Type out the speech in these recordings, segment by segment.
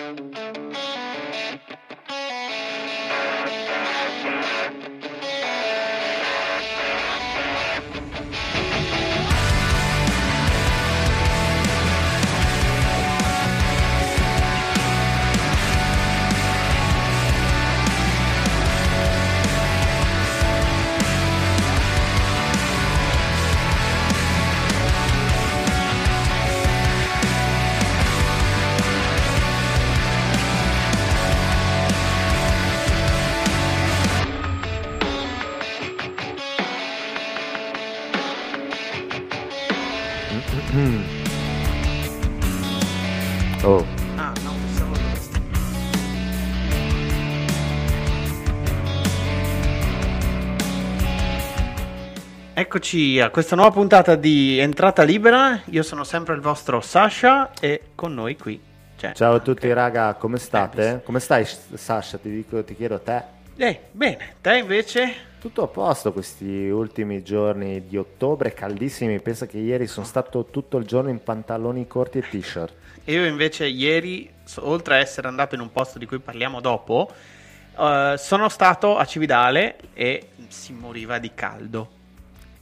Oh, Eccoci a questa nuova puntata di Entrata Libera. Io sono sempre il vostro Sasha e con noi qui c'è. ciao a tutti raga, come state? Elvis. Come stai Sasha? Ti, dico, ti chiedo te. Eh, bene, te invece? Tutto a posto questi ultimi giorni di ottobre, caldissimi. Pensa che ieri sono stato tutto il giorno in pantaloni corti e t-shirt. Io invece ieri, oltre a essere andato in un posto di cui parliamo dopo, eh, sono stato a Cividale e si moriva di caldo.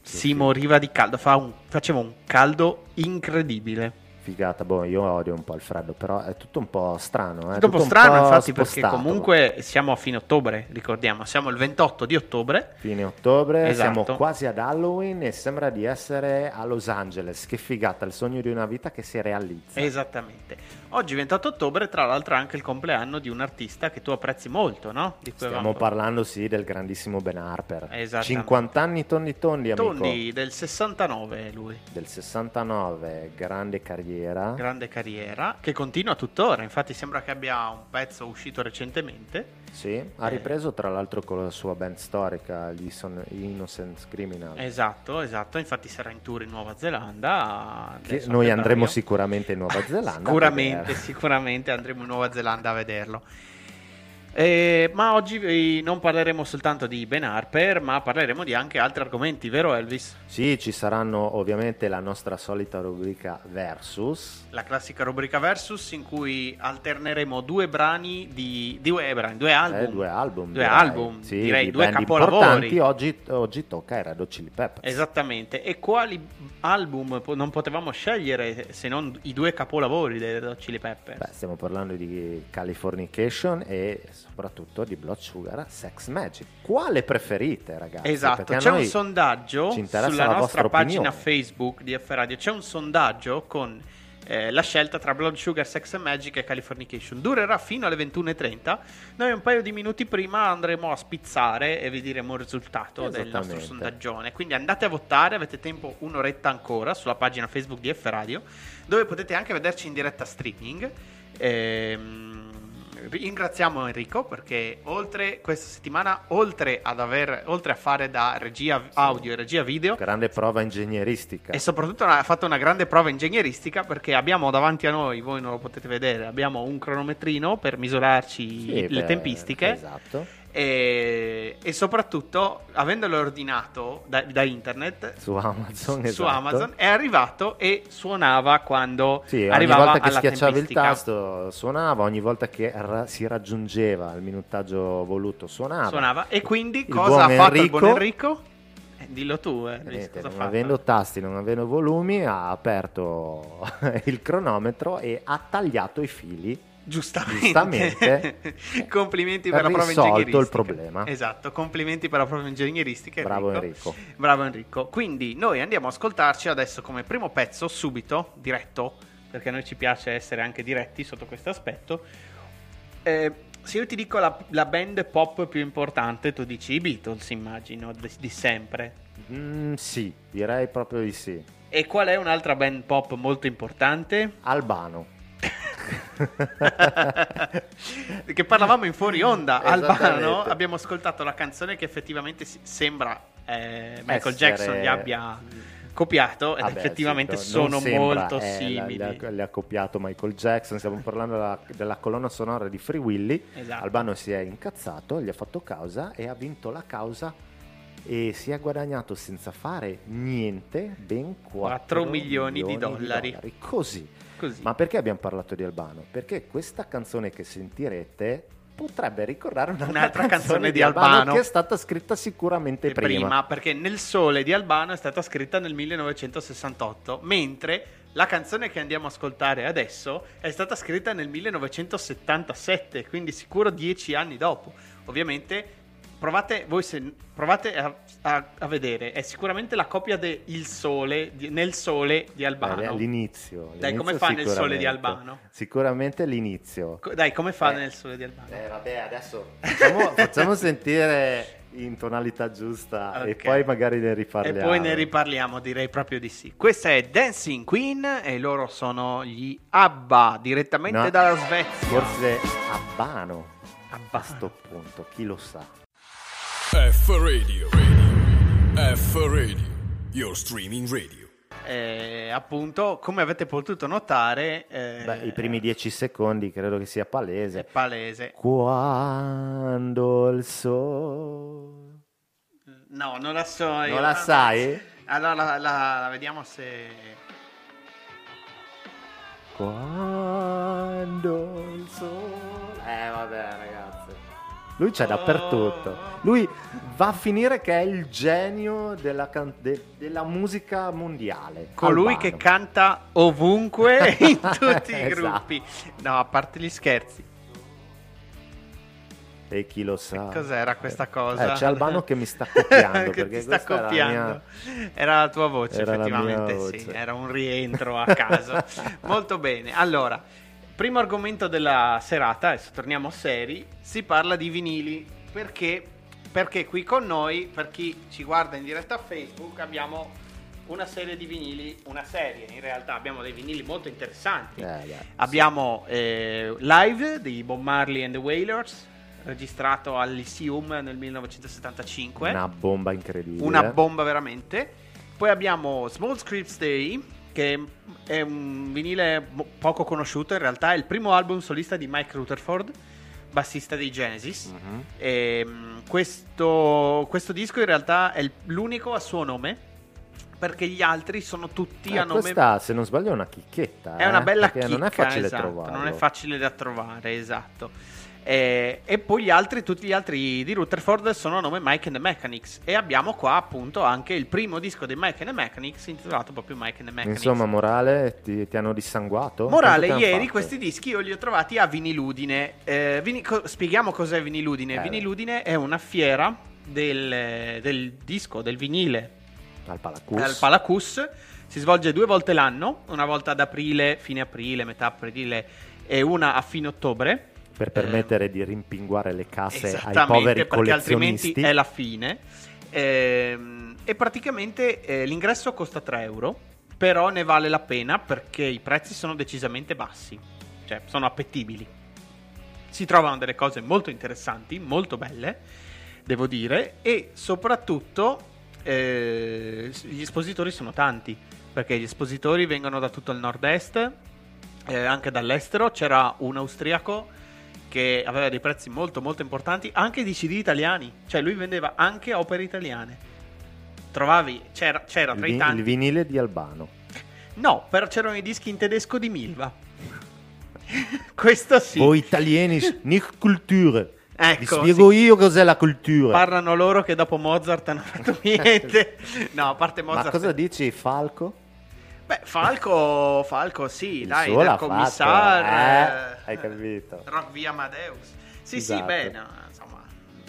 Si moriva di caldo, fa un- faceva un caldo incredibile. Figata, boh, io odio un po' il freddo, però è tutto un po' strano. Eh? Tutto un po' strano, infatti, perché spostato. comunque siamo a fine ottobre, ricordiamo, siamo il 28 di ottobre. Fine ottobre, Esatto. siamo quasi ad Halloween e sembra di essere a Los Angeles. Che figata, il sogno di una vita che si realizza. Esattamente. Oggi 28 ottobre, tra l'altro, è anche il compleanno di un artista che tu apprezzi molto, no? Stiamo parlando, sì, del grandissimo Ben Harper. Esattamente. 50 anni tondi tondi, amico. Tondi del 69 lui. Del 69, grande carriera. Grande carriera che continua tuttora, infatti sembra che abbia un pezzo uscito recentemente. Sì, ha ripreso tra l'altro con la sua band storica, gli Son- Innocent Criminal. Esatto, esatto, infatti sarà in tour in Nuova Zelanda. Noi andremo sicuramente in Nuova Zelanda. Sicuramente, sicuramente andremo in Nuova Zelanda a vederlo. Eh, ma oggi eh, non parleremo soltanto di Ben Harper, ma parleremo di anche altri argomenti, vero Elvis? Sì, ci saranno ovviamente la nostra solita rubrica Versus. La classica rubrica Versus in cui alterneremo due brani di due brani, due album. Eh, due album. Due direi. album, Sì, direi di due capolavori. importanti. Oggi, oggi tocca ai Red Hot Chili Peppers. Esattamente. E quali album non potevamo scegliere se non i due capolavori dei Red Hot Chili Peppers? Beh, stiamo parlando di Californication e soprattutto di Blood Sugar Sex Magic. Quale preferite, ragazzi? Esatto, c'è un sondaggio sulla la nostra pagina opinione. Facebook di F Radio, c'è un sondaggio con eh, la scelta tra Blood Sugar, Sex Magic e Californication. Durerà fino alle 21.30. Noi un paio di minuti prima andremo a spizzare e vi diremo il risultato del nostro sondaggione. Quindi andate a votare, avete tempo un'oretta ancora sulla pagina Facebook di F Radio, dove potete anche vederci in diretta streaming. Ehm, Ringraziamo Enrico perché oltre questa settimana, oltre ad aver, oltre a fare da regia audio e regia video, grande prova ingegneristica. e soprattutto ha fatto una grande prova ingegneristica perché abbiamo davanti a noi, voi non lo potete vedere, abbiamo un cronometrino per misurarci Sì, le beh, tempistiche Esatto. E, e soprattutto avendolo ordinato da, da internet Su Amazon, su esatto. Amazon è arrivato e suonava quando Sì, ogni arrivava volta che alla schiacciavi il tasto suonava, ogni volta che ra- si raggiungeva il minutaggio voluto suonava. suonava e quindi Il cosa ha fatto il buon Enrico? Enrico? Eh, dillo tu, eh, niente, non avendo tasti, non avendo volumi, ha aperto il cronometro e ha tagliato i fili. Giustamente. Giustamente. complimenti Per la prova risolto il ingegneristica. problema. Esatto, complimenti per la prova ingegneristica. Bravo Enrico. Bravo Enrico. Quindi noi andiamo a ascoltarci adesso come primo pezzo, subito, diretto, perché a noi ci piace essere anche diretti sotto questo aspetto. Eh, se io ti dico la, la band pop più importante, tu dici i Beatles, immagino, di, di sempre. Mm, sì, direi proprio di sì. E qual è un'altra band pop molto importante? Albano. Che parlavamo in fuori onda Albano abbiamo ascoltato la canzone che effettivamente sembra eh, Michael Essere- Jackson gli abbia copiato ed Vabbè, effettivamente sì, sono sembra, molto eh, simili Le, le ha copiato Michael Jackson. Stiamo parlando della, della colonna sonora di Free Willy. Esatto. Albano si è incazzato, gli ha fatto causa e ha vinto la causa e si è guadagnato senza fare niente ben 4, 4 milioni di dollari. Così. Così. Ma perché abbiamo parlato di Albano? Perché questa canzone che sentirete potrebbe ricordare un'altra, Un'altra canzone, canzone di Albano, Albano. che è stata scritta sicuramente prima. perché Nel sole di Albano è stata scritta nel 1968, mentre la canzone che andiamo a ascoltare adesso è stata scritta nel 1977, quindi sicuro dieci anni dopo. Ovviamente provate, voi se, provate a, a- a vedere, è sicuramente la copia de Il Sole, di- Nel Sole di Albano. all'inizio. Dai, come all'inizio fa nel sole di sicuramente. Albano? Sicuramente l'inizio. Co- Dai, come fa Eh. Nel Sole di Albano? Eh, vabbè, adesso facciamo, facciamo sentire in tonalità giusta e Ok. poi magari ne E riparliamo. poi ne riparliamo, direi proprio di sì. Questa è Dancing Queen e loro sono gli ABBA, direttamente No. dalla Svezia. Forse Albano a ABBA. sto punto, chi lo sa. F Radio. Radio. F Radio. Your streaming radio. Eh, appunto, come avete potuto notare, eh, Beh, i primi dieci secondi credo che sia è palese. palese. Quando il sole... No, non la so. io. Non la sai? Allora la, la- la vediamo se... Quando il sole... Eh vabbè ragazzi. Lui c'è dappertutto. Lui va a finire che è il genio della, can- de- della musica mondiale. Colui Albano. che canta ovunque in tutti i Esatto. gruppi. No, a parte gli scherzi. E chi lo sa. Cos'era questa cosa? Eh, c'è Albano che mi sta copiando. perché ti sta questa era la copiando. mia- Era la tua voce, Era effettivamente. Sì, voce. era un rientro a caso. Molto bene. Allora, primo argomento della serata, adesso torniamo seri. Si parla di vinili. Perché? Perché qui con noi, per chi ci guarda in diretta a Facebook, abbiamo una serie di vinili. Una serie, in realtà, abbiamo dei vinili molto interessanti. Eh, dai. Abbiamo eh, Live di Bob Marley and the Wailers, registrato all'Elysium nel 1975. Una bomba incredibile. Una bomba veramente. Poi abbiamo Small Scripts Day, che è un vinile poco conosciuto, in realtà è il primo album solista di Mike Rutherford, bassista dei Genesis. Mhm. Ehm, questo, questo disco in realtà è l'unico a suo nome, perché gli altri sono tutti Eh, a nome... questa, se non sbaglio, è una chicchetta. È una eh, bella perché chicca, non è facile esatto, trovarlo. Non è facile da trovare, esatto. Eh, e poi gli altri, tutti gli altri di Rutherford sono a nome Mike and the Mechanics. E abbiamo qua appunto anche il primo disco dei Mike and the Mechanics, intitolato proprio Mike and the Mechanics. Insomma, morale, ti, ti hanno dissanguato? Morale, ieri fatto? questi dischi io li ho trovati a Viniludine. Eh, Vini- co- spieghiamo cos'è Viniludine. Eh. Viniludine è una fiera del, del disco, del vinile Al Palacus. al Palacus. Si svolge due volte l'anno, una volta ad aprile, fine aprile, metà aprile e una a fine ottobre. Per permettere di rimpinguare le casse ai poveri perché altrimenti collezionisti. è la fine. Ehm, e praticamente eh, l'ingresso costa 3 euro, però ne vale la pena perché i prezzi sono decisamente bassi, cioè sono appetibili. Si trovano delle cose molto interessanti, molto belle, devo dire, e soprattutto eh, gli espositori sono tanti, perché gli espositori vengono da tutto il nord-est, eh, anche dall'estero. C'era un austriaco che aveva dei prezzi molto molto importanti, anche di CD italiani, cioè lui vendeva anche opere italiane. Trovavi, c'era, c'era il, tra i tanti... il vinile di Albano. No, però c'erano i dischi in tedesco di Milva. Questo sì. Voi italieni, nicht Kultur. Ecco, Vi spiego sì. io cos'è la cultura. Parlano loro che dopo Mozart hanno fatto niente. no, a parte Mozart. Ma cosa dici, Falco? Beh, Falco, Falco sì, Il dai, suo del l'ha commissar. fatto, eh, hai capito. Rock via Amadeus. Sì, sì, Esatto. beh, no, insomma,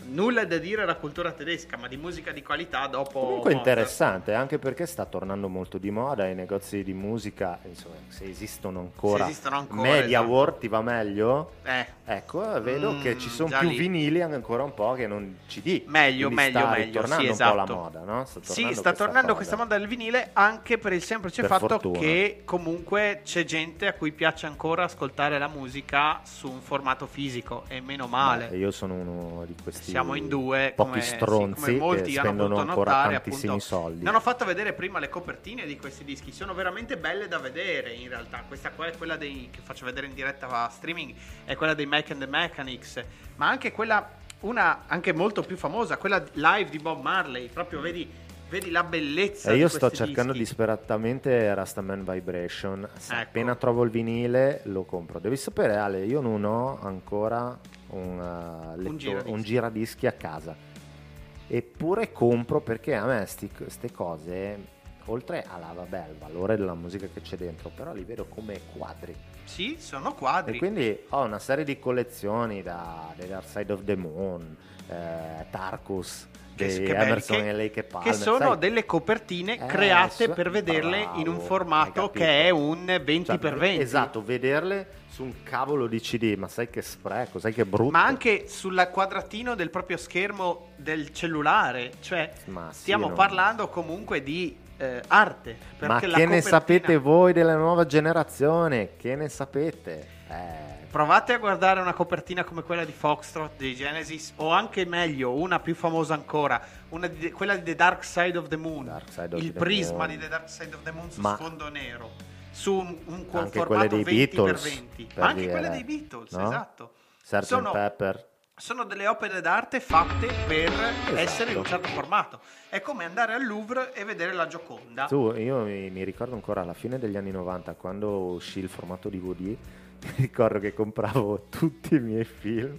nulla da dire alla cultura tedesca, ma di musica di qualità dopo Comunque Mozart. interessante, anche perché sta tornando molto di moda i negozi di musica, insomma, se esistono ancora. Se esistono ancora, Media esatto. World ti va meglio? Eh, Ecco, vedo Mm, che ci sono già più lì. vinili ancora un po' che non CD. Meglio, Quindi meglio, sta meglio, ritornando sì, un po' la esatto. moda, no? Sta Sì, sta tornando cosa. questa moda del vinile anche per il semplice Per fatto fortuna. che comunque c'è gente a cui piace ancora ascoltare la musica su un formato fisico e meno male. Beh, io sono uno di questi Siamo in due, pochi come, sì, stronzi come molti che hanno spendono ancora notare, tantissimi appunto. soldi. Non ho fatto vedere prima le copertine di questi dischi, sono veramente belle da vedere in realtà. Questa qua è quella dei, che faccio vedere in diretta a streaming, è quella dei Make and the Mechanics, ma anche quella, una anche molto più famosa, quella live di Bob Marley, proprio vedi vedi la bellezza E io sto cercando dischi. disperatamente Rastaman Vibration. Se Ecco. appena trovo il vinile lo compro. Devi sapere, Ale, io non ho ancora un, uh, letto- giradischi. un giradischi a casa. Eppure compro perché a me queste cose, oltre alla, vabbè, al valore della musica che c'è dentro, però li vedo come quadri. Sì, sono quadri. E quindi ho una serie di collezioni da The Dark Side of the Moon, eh, Tarkus, Che- che belli, Emerson che- e Lake e Palmer. che sono sai? delle copertine Eh, create so- per vederle in un bravo, formato che è un 20x20. Cioè, Esatto, vederle su un cavolo di CD, ma sai che spreco, sai che brutto. Ma anche sul quadratino del proprio schermo del cellulare, cioè Ma sì, stiamo non- parlando comunque di eh, arte. Ma che la ne copertina- sapete voi della nuova generazione? Che ne sapete? Eh, Provate a guardare una copertina come quella di Foxtrot di Genesis, o anche meglio, una più famosa ancora, di- quella di The Dark Side of the Moon. Of il the prisma Moon. di The Dark Side of the Moon su Ma- sfondo nero, su un, un co- Anche formato quelle dei 20 Beatles, x 20 per anche dire, quelle dei Beatles, no? esatto. Sgt. Sono- Pepper. Sono delle opere d'arte fatte per Esatto. essere in un certo formato. È come andare al Louvre e vedere la Gioconda. Tu, io mi, mi ricordo ancora alla fine degli anni 90, quando uscì il formato DVD, mi ricordo che compravo tutti i miei film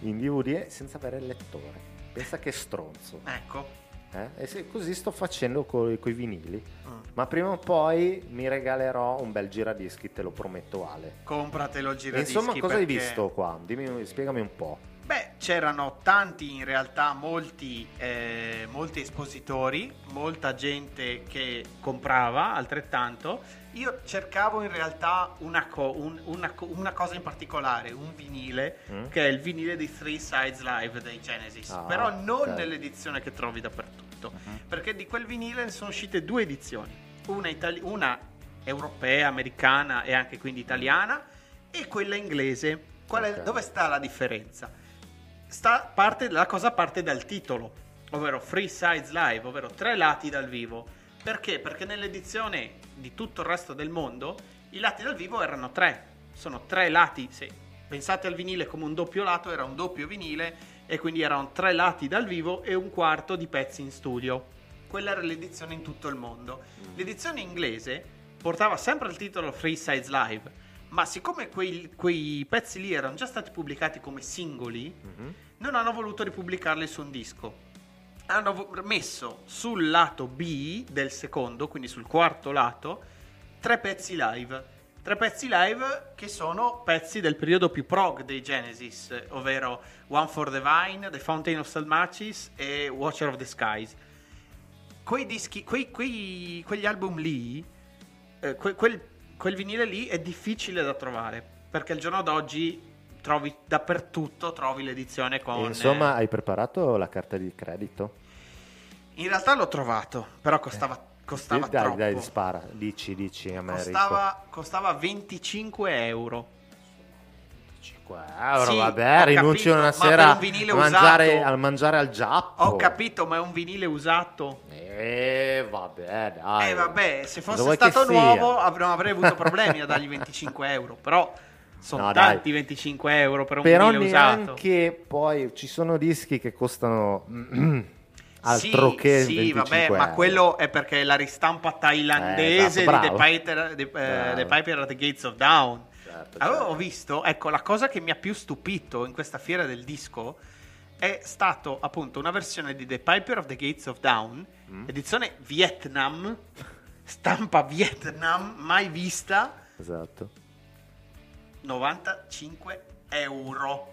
in DVD senza avere il lettore. Pensa che stronzo. Ecco. eh? E se- così sto facendo con i vinili. Mm. Ma prima o poi mi regalerò un bel giradischi, te lo prometto Ale. Compratelo il E giradischi. insomma, cosa hai perché- visto qua? Dimmi, spiegami un po'. C'erano tanti in realtà, molti, eh, molti espositori, molta gente che comprava altrettanto. Io cercavo in realtà una, co- un- una co- una cosa in particolare, un vinile, Mm? che è il vinile di Three Sides Live dei Genesis, Ah, però non ok. nell'edizione che trovi dappertutto, Mhm. perché di quel vinile sono uscite due edizioni, una, itali- una europea, americana e anche quindi italiana, e quella inglese. Qual è- Ok. dove sta la differenza? Sta parte, la cosa parte dal titolo, ovvero Free Sides Live, ovvero tre lati dal vivo. Perché? Perché nell'edizione di tutto il resto del mondo i lati dal vivo erano tre. Sono tre lati, se pensate al vinile come un doppio lato, era un doppio vinile e quindi erano tre lati dal vivo e un quarto di pezzi in studio. Quella era l'edizione in tutto il mondo. L'edizione inglese portava sempre il titolo Free Sides Live, ma siccome quei, quei pezzi lì erano già stati pubblicati come singoli, Mhm. non hanno voluto ripubblicarli su un disco. Hanno messo sul lato B del secondo, quindi sul quarto lato, tre pezzi live. Tre pezzi live che sono pezzi del periodo più prog dei Genesis, ovvero One for the Vine, The Fountain of Salmacis e Watcher of the Skies. Quei dischi, quei- quei- quegli album lì, eh, que- quel, quel vinile lì è difficile da trovare, perché al giorno d'oggi trovi dappertutto, trovi l'edizione con... E insomma, eh, hai preparato la carta di credito? in realtà l'ho trovato, però costava, costava Eh. dai, troppo. dai, spara, dici, dici a me. costava, costava 25 euro. 5 euro, Sì, vabbè, rinunci capito, una ma sera a un vinile mangiare, usato- a mangiare al giappo. Ho capito, ma è un vinile usato. Eh, vabbè, dai. Eh vabbè, se fosse che stato nuovo av- non avrei avuto problemi a dargli 25 euro, però sono No, dai. tanti 25 euro per un Però vinile usato. neanche poi ci sono dischi che costano altro sì, che sì, 25 vabbè, ma euro. quello è perché è la ristampa thailandese Eh, esatto, di The. Piper, di, eh, Bravo. The Piper at the Gates of Dawn. Certo, Allora certo. ho visto, ecco, la cosa che mi ha più stupito in questa fiera del disco è stato appunto una versione di The Piper of the Gates of Dawn, Mm. edizione Vietnam, stampa Vietnam, mai vista, Esatto. 95 euro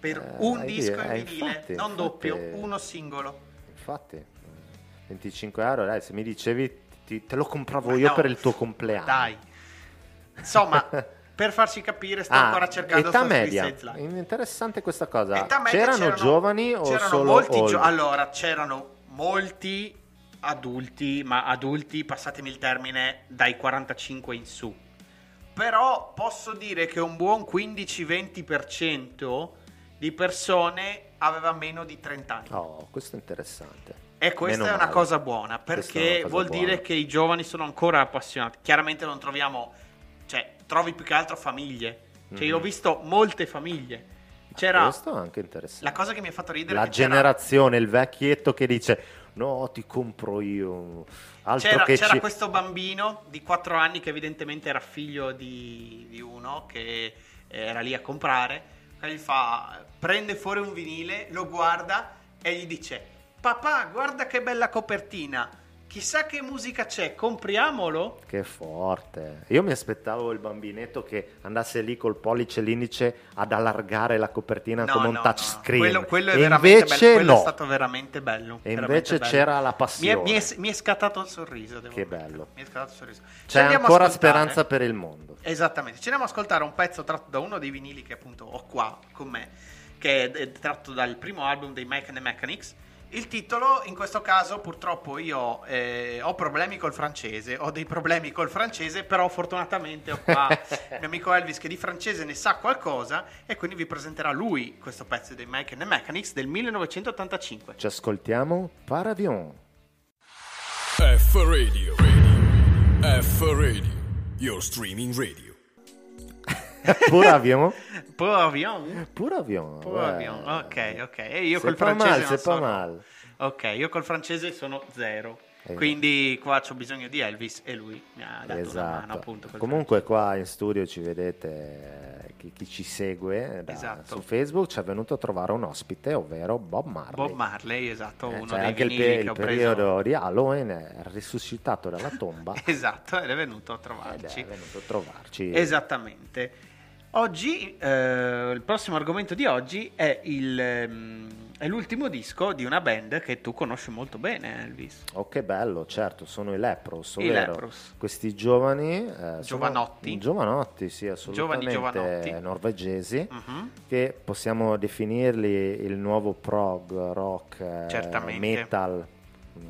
per Eh, un disco di- in eh, vinile, infatti, non doppio, infatti. uno singolo. Infatti, eh, 25 euro, dai, se mi dicevi ti- te lo compravo Ma io no, per il tuo compleanno. Dai. Insomma, per farci capire, sto Ah, ancora cercando età media. Interessante questa cosa. Media c'erano, giovani o c'erano solo molti gio- allora c'erano molti adulti ma adulti passatemi il termine dai 45 in su però posso dire che un buon 15-20% di persone aveva meno di 30 anni Oh, questo è interessante. e questa Meno è una male. cosa buona perché cosa vuol buona. dire che i giovani sono ancora appassionati chiaramente non troviamo trovi più che altro famiglie cioè io ho Mhm. visto molte famiglie c'era Questo è anche interessante. la cosa che mi ha fatto ridere La che c'era- generazione, il vecchietto che dice no, ti compro io. Altro C'era, c'era ci- questo bambino di 4 anni che evidentemente era figlio di, di uno che era lì a comprare. E gli fa, prende fuori un vinile, lo guarda e gli dice: Papà, guarda che bella copertina. Chissà che musica c'è, compriamolo. Che forte. Io mi aspettavo il bambinetto che andasse lì col pollice e l'indice ad allargare la copertina No, come no, un no. touchscreen. Quello, quello è veramente invece bello. Quello no. è stato veramente bello. E veramente invece bello. c'era la Mi è, passione. mi è- mi è scattato il sorriso. Che bello. Mi è scattato il sorriso. C'è ancora speranza per il mondo. Esattamente, ci andiamo a ascoltare un pezzo tratto da uno dei vinili che appunto ho qua con me, che è è tratto dal primo album dei Mike and the Mechanics. Il titolo, in questo caso, purtroppo io eh, ho problemi col francese, ho dei problemi col francese, però fortunatamente ho qua il mio amico Elvis che di francese ne sa qualcosa e quindi vi presenterà lui questo pezzo dei Mike and the Mechanics del 1985. Ci ascoltiamo Paravion. F Radio. Radio. F Radio. Your streaming radio. Pure avion? Poi avion? Pure avion. Eh. avion. Ok, ok. E io col francese mal, sono- mal. Ok, io col francese sono zero. Eh. Quindi qua ho bisogno di Elvis e lui mi ha dato una Esatto. mano appunto. Comunque qua in studio ci vedete eh, chi, chi ci segue eh, da- Esatto. su Facebook ci è venuto a trovare un ospite, ovvero Bob Marley. Bob Marley, esatto, Eh, uno cioè dei anche il, pe- che il ho preso. periodo di Halloween è risuscitato dalla tomba Esatto, ed è venuto a ed trovarci. è venuto a trovarci. Esattamente. Oggi, eh, il prossimo argomento di oggi è, il, ehm, è l'ultimo disco di una band che tu conosci molto bene, Elvis. Oh, che bello, certo, sono i Lepros, I Lepros. questi giovani, eh, sono- Giovanotti. giovanotti, sì, assolutamente giovanotti. norvegesi, Mhm. che possiamo definirli il nuovo prog rock eh, Certamente. metal mh,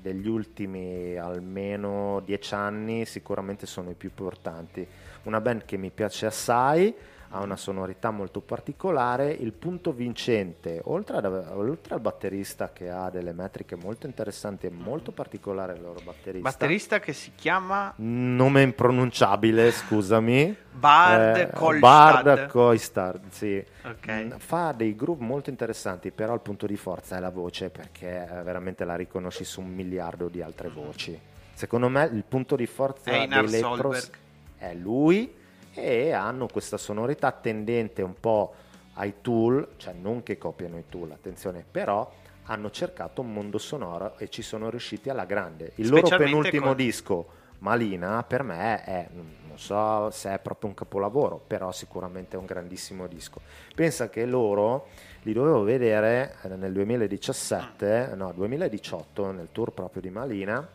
degli ultimi almeno dieci anni, sicuramente sono i più importanti. Una band che mi piace assai, ha una sonorità molto particolare, il punto vincente, oltre, ad oltre al batterista che ha delle metriche molto interessanti e molto particolare il loro batterista. Batterista che si chiama Nome impronunciabile, scusami. Bard Eh, Kolstad. Bard Kolstad, sì. Ok. Mm, Fa dei groove molto interessanti, però il punto di forza è la voce perché eh, veramente la riconosci su un miliardo di altre voci. Secondo me il punto di forza Einar dei Lepros Solberg. È lui e hanno questa sonorità tendente un po' ai tool, cioè non che copiano i tool, attenzione, però hanno cercato un mondo sonoro e ci sono riusciti alla grande. Il loro penultimo con- disco, Malina, per me è, non so se è proprio un capolavoro, però sicuramente è un grandissimo disco. Pensa che loro li dovevo vedere eh, nel 2017, no, 2018, nel tour proprio di Malina,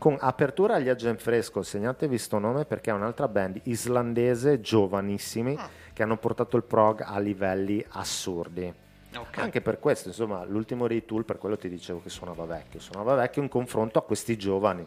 con apertura agli Agent Fresco, segnatevi sto nome perché è un'altra band islandese, giovanissimi, Ah. che hanno portato il prog a livelli assurdi. Ok. Anche per questo, insomma, l'ultimo dei tool, per quello ti dicevo che suonava vecchio, suonava vecchio in confronto a questi giovani.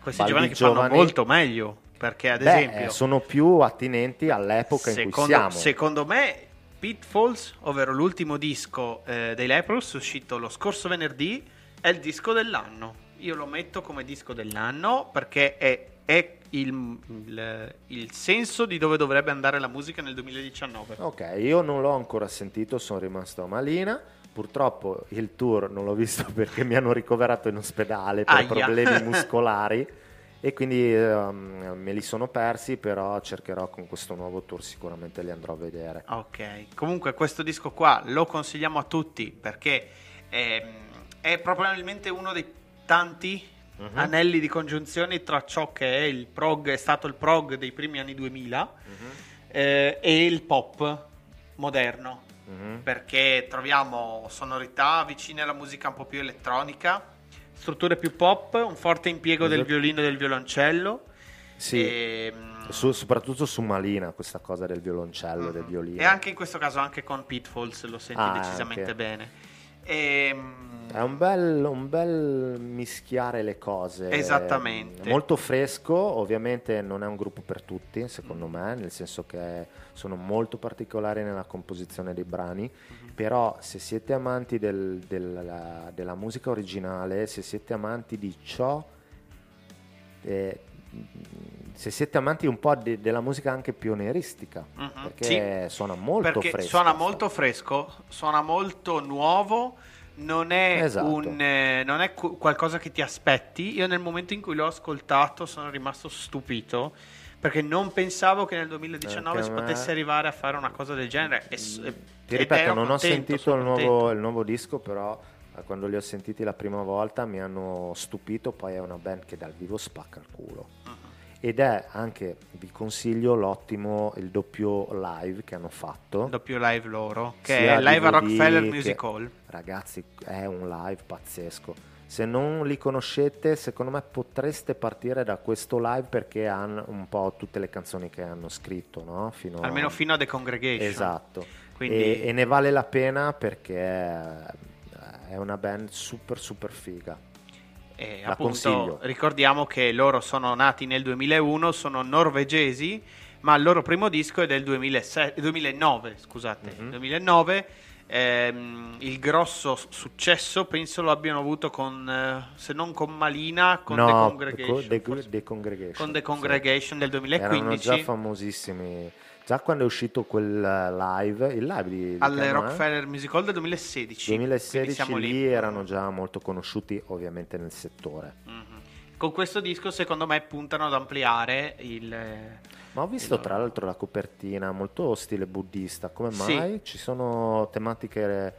Questi Baldi giovani che fanno giovani- molto meglio, perché ad Beh, esempio... eh, sono più attinenti all'epoca in cui Secondo, siamo. secondo me, Pitfalls, ovvero l'ultimo disco eh, dei Lepros, uscito lo scorso venerdì, è il disco dell'anno. Io lo metto come disco dell'anno perché è, è il, il- il senso di dove dovrebbe andare la musica nel 2019. Ok, io non l'ho ancora sentito, sono rimasto a Malina. Purtroppo il tour non l'ho visto perché mi hanno ricoverato in ospedale per Aia. problemi muscolari e quindi ehm, me li sono persi, però cercherò con questo nuovo tour sicuramente li andrò a vedere. Ok, comunque questo disco qua lo consigliamo a tutti perché è, è probabilmente uno dei tanti Mhm. anelli di congiunzione tra ciò che è il prog, è stato il prog dei primi anni 2000 eh, e il pop moderno. Mhm. Perché troviamo sonorità vicine alla musica un po' più elettronica, strutture più pop, un forte impiego del Esatto. violino e del violoncello. Sì, ehm, su- soprattutto su Malina questa cosa del violoncello, del Mhm. violino. E anche in questo caso anche con Pitfalls lo senti Ah, decisamente anche. bene. Ehm, È un bel, un bel mischiare le cose. Esattamente. È Molto fresco, ovviamente non è un gruppo per tutti, secondo me, nel senso che sono molto particolari nella composizione dei brani, però se siete amanti del- della, della musica originale, se siete amanti di ciò, eh, se siete amanti un po' de- della musica anche pionieristica, Mhm, perché suona molto perché fresco. suona molto fresco, suona molto nuovo, non è, Esatto. un, eh, non è cu- qualcosa che ti aspetti. Io nel momento in cui l'ho ascoltato sono rimasto stupito perché non pensavo che nel 2019 Anche si potesse arrivare a fare una cosa del genere. E, Ti ripeto, non ho contento, sentito sono il nuovo, il nuovo disco, però eh, quando li ho sentiti la prima volta mi hanno stupito. Poi è una band che dal vivo spacca il culo. Mhm. Ed è anche, vi consiglio, l'ottimo, il doppio live che hanno fatto. Il doppio live loro, che Sia è live a Rockefeller che- Music Hall. Ragazzi, è un live pazzesco. Se non li conoscete, secondo me potreste partire da questo live perché hanno un po' tutte le canzoni che hanno scritto, no? Fino a- Almeno fino a The Congregation. Esatto. Quindi- E, e ne vale la pena perché è una band super super figa. E La appunto consiglio. ricordiamo che loro sono nati nel 2001, sono norvegesi, ma il loro primo disco è del 2007 2009, scusate, Mhm. 2009. Ehm, il grosso successo penso lo abbiano avuto con, eh, se non con Malina, con no, The co- Congregation. The, forse. The Congregation. con The sì. Congregation del Erano 2015 già famosissimi. Già quando è uscito quel eh, live, il live di, al anno è? Rockefeller Music Hall del 2016. quindi 2016 siamo lì erano già molto conosciuti ovviamente nel settore. Mhm. Con questo disco secondo me puntano ad ampliare il... Ma ho visto il- tra l'altro la copertina molto stile buddista, come Sì. mai? Ci sono tematiche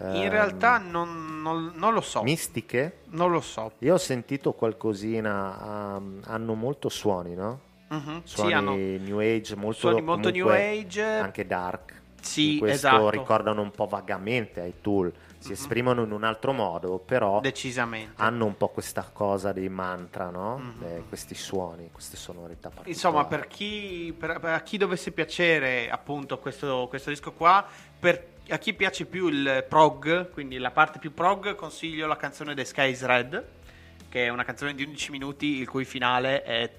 In realtà non, non- non lo so. mistiche? Non lo so. Io ho sentito qualcosina, ehm, hanno molto suoni, no? Mhm, sì, Suoni hanno New Age, molto, suoni molto New Age. anche dark. Sì, questo esatto. ricordano un po' vagamente ai Tool, si Mhm. esprimono in un altro modo, però Decisamente. hanno un po' questa cosa dei mantra, no? Mhm. Eh, questi suoni, queste sonorità. Insomma, per chi, per- per a chi dovesse piacere appunto questo, questo disco qua, per a chi piace più il prog, quindi la parte più prog, consiglio la canzone The Sky is Red, che è una canzone di 11 minuti il cui finale è-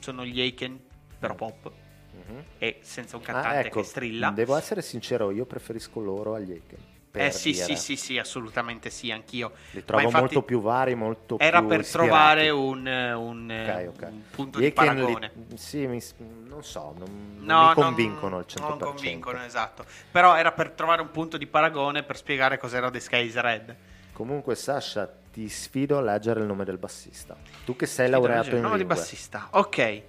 sono gli Aiken, però pop, Mhm. e senza un Ah, cantante ecco, che strilla. Devo essere sincero, io preferisco loro agli Aiken. Eh sì, sì, sì, sì, assolutamente sì, anch'io. Li trovo infatti molto più vari, molto Era più per ispirati. trovare un, un, Ok, ok. un punto Gli di Aiken li- paragone. sì, mi- non so, non, non No, mi convincono non, al 100%. Non convincono, esatto. Però era per trovare un punto di paragone per spiegare cos'era The Sky is Red. Comunque, Sasha, ti sfido a leggere il nome del bassista. Tu che sei laureato in il nome di lingue. bassista. Ok,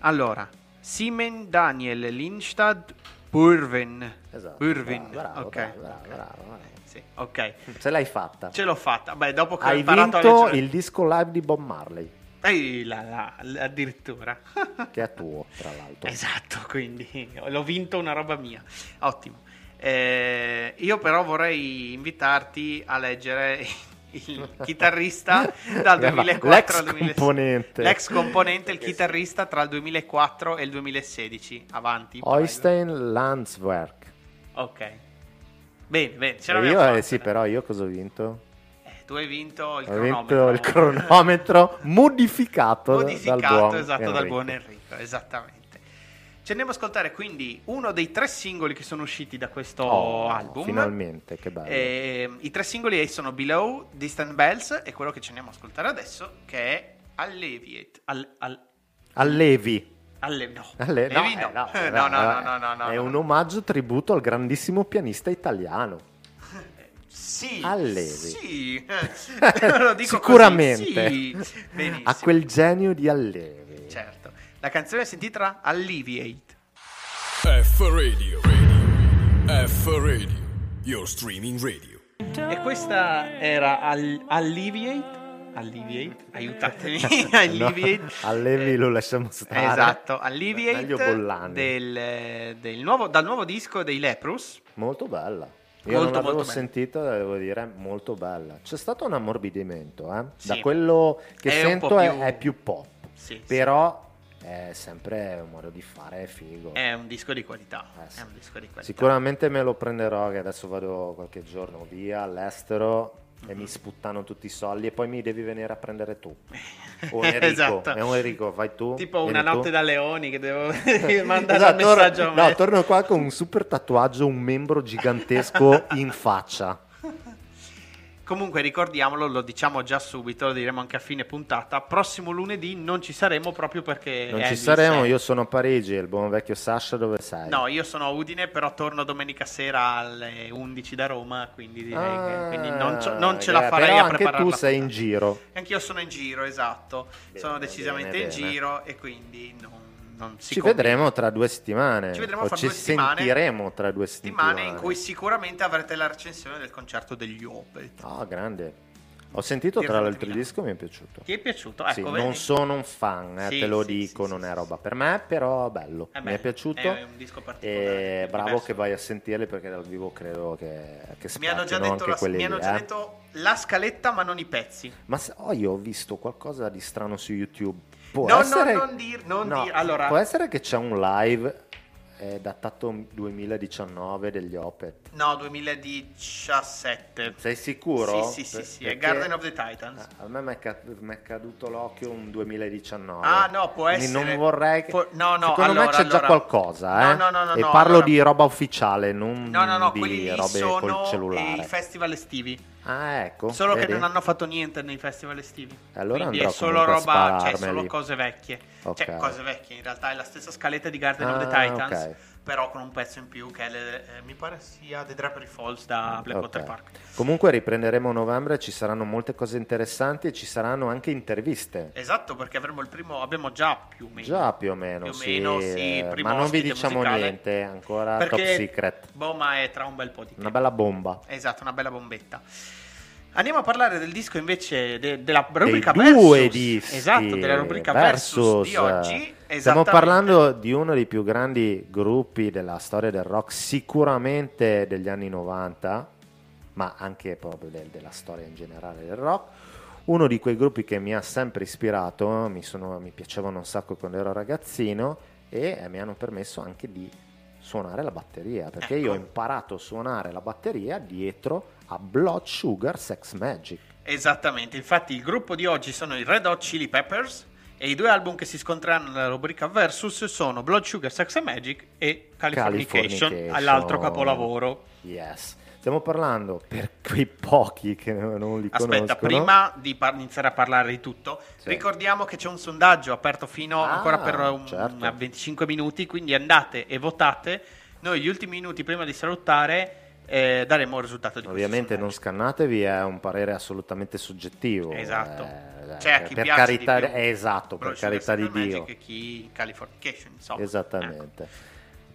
allora, Simen Daniel Lindstad Purven. Esatto. Purvin, Bravo, bravo, ok. bravo, bravo, ok. bravo, bravo. Sì, ok. Ce l'hai fatta. Ce l'ho fatta. Beh, dopo che ho Hai imparato a vinto il disco live di Bob Marley, Ehi, là, là, addirittura. che è tuo, tra l'altro. Esatto, quindi l'ho vinto una roba mia. Ottimo. Eh, io però vorrei invitarti a leggere il chitarrista dal Eh, ma 2004 l'ex al 2006. componente. L'ex componente, il chitarrista tra il 2004 e il 2016. Avanti. Oystein Landswerk. Ok. Bene, bene. Ce E l'abbiamo io, fatta, eh, sì, però io cosa ho vinto? Eh, tu hai vinto il Ho cronometro. vinto il cronometro modificato, modificato dal buon esatto dal Enrico. buon Enrico esattamente ci andiamo ad ascoltare quindi uno dei tre singoli che sono usciti da questo Oh, album Finalmente, che bello. Ehm, i tre singoli sono Below, Distant Bells e quello che ci andiamo ad ascoltare adesso che è Alleviate Al- al- Allevi. alle- no, Alle- no, Allevi eh, no. no, no, eh, no, no, eh, no, no, no, È no. un omaggio tributo al grandissimo pianista italiano. sì, Allevi. sì. Lo dico Sicuramente. sì. A quel genio di Allevi. La canzone si intitola Alleviate F Radio. Radio. F Radio. Your streaming radio. E questa era Al- Alleviate. Alleviate, aiutatemi. Alleviate. No, Allevi Eh, lo lasciamo stare. Esatto, Alleviate del, del nuovo, dal nuovo disco dei Leprus. Molto bella. Io Molto, non l'avevo molto sentito, devo dire, molto bella. C'è stato un ammorbidimento, eh? Sì. Da quello che È un sento po' è, più- è più pop. Sì, sì. È sempre un modo di fare figo. È un disco di qualità. Eh, sì. È un disco di qualità. Sicuramente me lo prenderò, che adesso vado qualche giorno via all'estero e Mhm. mi sputtano tutti i soldi e poi mi devi venire a prendere tu. O Enrico, Esatto. è un Enrico, vai tu. Tipo una tu. notte da leoni che devo mandare Esatto, un messaggio me. no, torno qua con un super tatuaggio, un membro gigantesco in faccia. Comunque ricordiamolo, lo diciamo già subito, lo diremo anche a fine puntata. Prossimo lunedì non ci saremo proprio perché. Non ci saremo, 6. io sono a Parigi, il buon vecchio Sasha dove sei? No, io sono a Udine, però torno domenica sera alle 11 da Roma, quindi direi che quindi non, ce- non ce la eh, farei però a anche preparare tu la sei in giro. Anch'io sono in giro, esatto. Bene, sono decisamente bene, in bene. giro e quindi non, non si Ci combina. vedremo tra due settimane. Ci vedremo o fra ci due settimane. sentiremo tra due settimane. settimane in cui sicuramente avrete la recensione del concerto degli Opeth. Ah, grande. Ho sentito tra l'altro il disco, mi è piaciuto. Ti è piaciuto? Sì, Ecco, vedi? non sono un fan, eh, Sì, te lo sì, dico, sì, non sì, è sì. roba per me, però bello, Eh mi beh, è piaciuto. È un disco particolare. E bravo diverso. che vai a sentirli perché dal vivo credo che, che Mi hanno già, detto la, mi hanno già eh. detto la scaletta, ma non i pezzi. Ma oh, io ho visto qualcosa di strano su YouTube. Può No, no, essere... non dir- non no, dir- allora- Può essere che c'è un live eh, datato 2019 degli Opet. No, 2017. Sei sicuro? Sì, sì, sì, Per- sì, è Garden of the Titans. A me mi è, è caduto l'occhio un 2019. Ah, no, può Quindi essere. non vorrei che... Pu- no, no, Secondo me allora, c'è già allora- qualcosa, eh? No, no, no, no, E no, parlo allora- di roba ufficiale, non No, no, no, di robe sono col i cellulare. festival estivi. Ah, ecco. Solo che vedi? non hanno fatto niente nei festival estivi. Allora Quindi è solo roba, cioè solo cose vecchie. Ok. Cioè, cose vecchie, in realtà è la stessa scaletta di Garden of the Ah, Titans, ok. Però con un pezzo in più che le- eh, mi pare sia The Drapery Falls da Blackwater Ok. Park. Comunque riprenderemo a novembre, ci saranno molte cose interessanti e ci saranno anche interviste. Esatto, perché avremo il primo, abbiamo già più o meno. Già più o meno, Più o sì, meno, sì, primo ma non vi diciamo musicale. niente, ancora Perché- top secret. Boh, ma è tra un bel po' di tempo. Una bella bomba. Esatto, una bella bombetta. Andiamo a parlare del disco invece de- della rubrica Dei due Versus. dischi Esatto, della rubrica Versus, di oggi. Stiamo parlando di uno dei più grandi gruppi della storia del rock, sicuramente degli anni 90, ma anche proprio del- della storia in generale del rock. Uno di quei gruppi che mi ha sempre ispirato, mi, sono- mi piacevano un sacco quando ero ragazzino e eh, mi hanno permesso anche di suonare la batteria, perché io ho Ecco. imparato a suonare la batteria dietro a Blood Sugar Sex Magic. Esattamente, infatti il gruppo di oggi sono i Red Hot Chili Peppers e i due album che si scontreranno nella rubrica Versus sono Blood Sugar, Sex Magic e Californication, Californication. all'altro capolavoro. Yes. Stiamo parlando per quei pochi che non li Aspetta, conoscono. prima di par- iniziare a parlare di tutto, Sì. ricordiamo che c'è un sondaggio aperto fino Ah, ancora per un- certo. a 25 minuti, quindi andate e votate. Noi gli ultimi minuti prima di salutare eh, daremo il risultato di Ovviamente non scannatevi, è un parere assolutamente soggettivo. Esatto. eh, a per- carità, di più. eh, esatto, per carità di Dio. Magic e chi Californication, insomma. Ecco. Esattamente.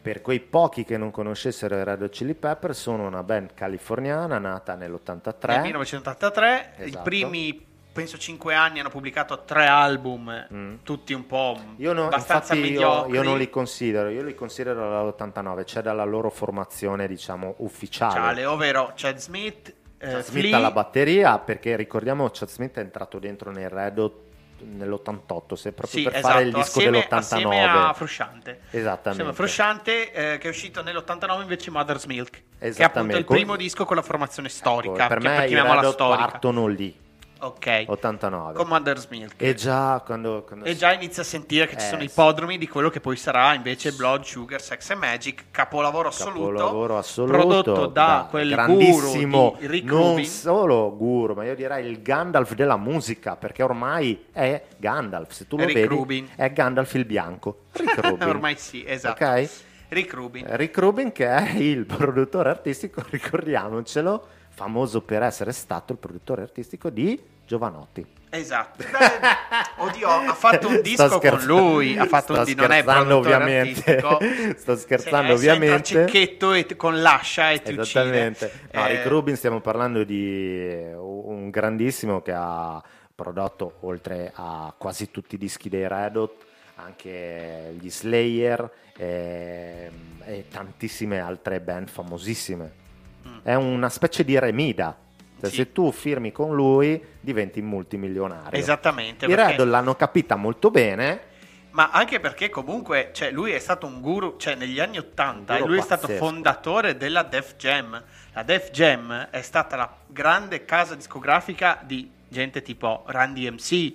Per quei pochi che non conoscessero i Red Hot Chili Pepper, sono una band californiana nata nell'83. Nel 1983, i Esatto. primi penso 5 anni hanno pubblicato tre album, Mm. tutti un po' Io, no- abbastanza io, io non li considero, io li considero dall'89, c'è dalla loro formazione diciamo ufficiale. Ciale, ovvero Chad Smith, eh, Chad Smith alla batteria perché ricordiamo Chad Smith è entrato dentro nei Red Hot nell'88 se proprio Sì, per esatto, fare il disco assieme, dell'89 assieme a Frusciante. esattamente Assieme a Frusciante, eh, che è usito nell'89 invece Mother's Milk, che è appunto il primo disco con la formazione storica, Ecco, per che me Hot storica. partono lì Ok, 89 con Mother's Milk. e già quando, quando E già inizia a sentire che ci Eh, sono i sì. podromi di quello che poi sarà invece Blood, Sugar, Sex and Magic, capolavoro assoluto, capolavoro assoluto prodotto da, quel grandissimo guru di Rick non Rubin. solo guru ma io direi il Gandalf della musica perché ormai è Gandalf se tu lo Rick vedi Rubin. è Gandalf il bianco Rick Rubin Ormai sì, esatto. ok Rick Rubin. Rick Rubin che è il produttore artistico, ricordiamocelo, famoso per essere stato il produttore artistico di Giovanotti. Esatto. Beh, oddio, ha fatto un disco con lui, ha fatto un sto di non è produttore ovviamente. artistico. Sto scherzando entra ovviamente. Cecchetto e con l'ascia e ti Esattamente. uccide. No, Eh, Rick Rubin stiamo parlando di eh, un grandissimo che ha prodotto oltre a quasi tutti i dischi dei Red Hot anche gli Slayer ehm, e tantissime altre band famosissime. Mm. È una specie di remida. Cioè, Sì. Se tu firmi con lui diventi multimilionario. Esattamente. I perché- Red l'hanno capita molto bene. Ma anche perché comunque, cioè, lui è stato un guru, cioè negli anni 80 Un guru lui è stato pazzesco. fondatore della Def Jam. La Def Jam è stata la grande casa discografica di gente tipo Randy MC,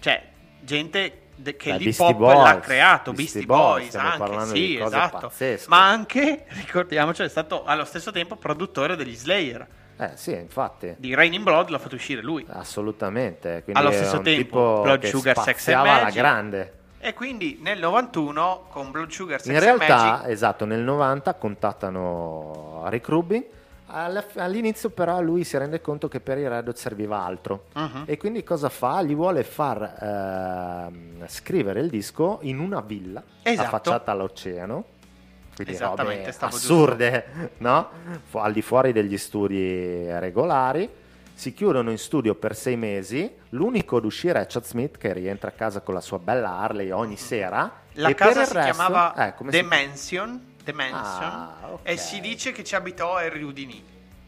cioè gente de- che Beh, l'hip hop l'ha creato, Beastie Beastie Boys, Boys, anche, sì, esatto. pazzesche. Ma anche, ricordiamoci, è stato allo stesso tempo produttore degli Slayer. Eh sì, infatti. Di Raining Blood l'ha fatto uscire lui. Assolutamente. Quindi Allo stesso tempo, Blood Sugar, Sex and alla Magic. grande. E quindi nel 91 con Blood Sugar Sex In realtà, Magic esatto, nel 90 contattano Rick Rubin. All'inizio però lui si rende conto che per i Red Hot serviva altro Mhm. e quindi cosa fa? Gli vuole far ehm, scrivere il disco in una villa Esatto. affacciata all'oceano. Quindi Esattamente, robe assurde, no? Al di fuori degli studi regolari. Si chiudono in studio per sei mesi. L'unico ad uscire è Chad Smith che rientra a casa con la sua bella Harley ogni sera. la casa il si resto- chiamava eh, The si- Mansion, The Mansion Ah, ok. e si dice che ci abitò Harry Houdini.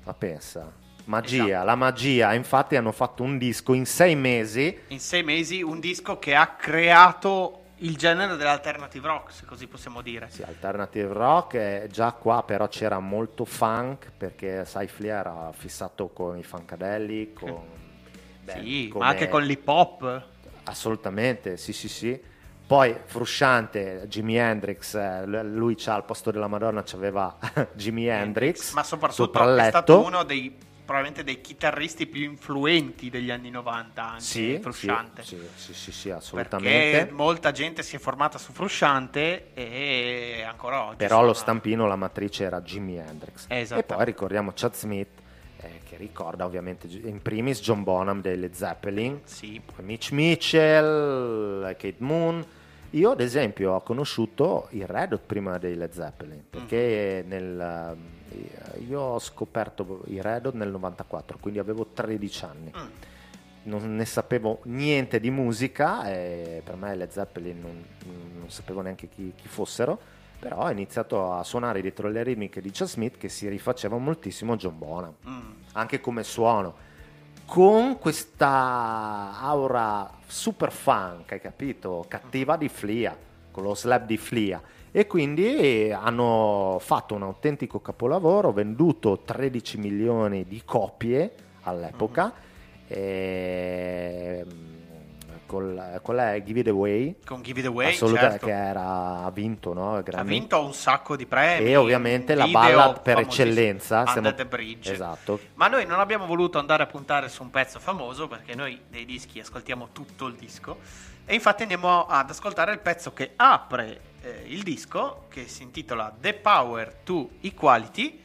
Ma pensa, magia, Esatto. la magia. Infatti hanno fatto un disco in sei mesi. In sei mesi un disco che ha creato il genere dell'alternative rock, se così possiamo dire. Sì, alternative rock, eh, già qua però c'era molto funk perché sai Flea era fissato con i funkadelli, con... beh, Sì, come- ma anche con l'hip hop. Assolutamente, sì sì sì. Poi Frusciante, Jimi Hendrix, eh, lui c'ha al posto della Madonna c'aveva Jimi Hendrix, ma soprattutto sopra è stato uno dei probabilmente dei chitarristi più influenti degli anni 90 anche Sì, Frusciante. Sì, sì, sì, sì, Perché assolutamente. molta gente si è formata su Frusciante e ancora oggi. Però lo stampino, la matrice era Jimi Hendrix. Esatto. E poi ricordiamo Chad Smith, eh, che ricorda ovviamente in primis John Bonham dei Led Zeppelin, Sì, poi Mitch Mitchell, Kate Moon. Io, ad esempio, ho conosciuto i Red Hot prima dei Led Zeppelin, perché Mm. nel, eh, io ho scoperto i Red Hot nel 94, quindi avevo 13 anni. Mm. Non ne sapevo niente di musica e per me i Led Zeppelin non, non sapevo neanche chi, chi fossero, però ho iniziato a suonare dietro le ritmiche di Chad Smith che si rifaceva moltissimo a John Bonham, Mm. anche come suono, con questa aura super funk, hai capito? Cattiva di Flia, con lo slap di Flia. E quindi hanno fatto un autentico capolavoro, venduto 13 milioni di copie all'epoca. E, mm, col, qual è Give It Away? Con Give It Away, Assolutamente certo. che era ha vinto, no? ha vinto un sacco di premi. E ovviamente la ballad per eccellenza. Stiamo- the Bridge. Esatto. Ma noi non abbiamo voluto andare a puntare su un pezzo famoso perché noi dei dischi ascoltiamo tutto il disco e infatti andiamo ad ascoltare il pezzo che apre eh, il disco che si intitola The Power to Equality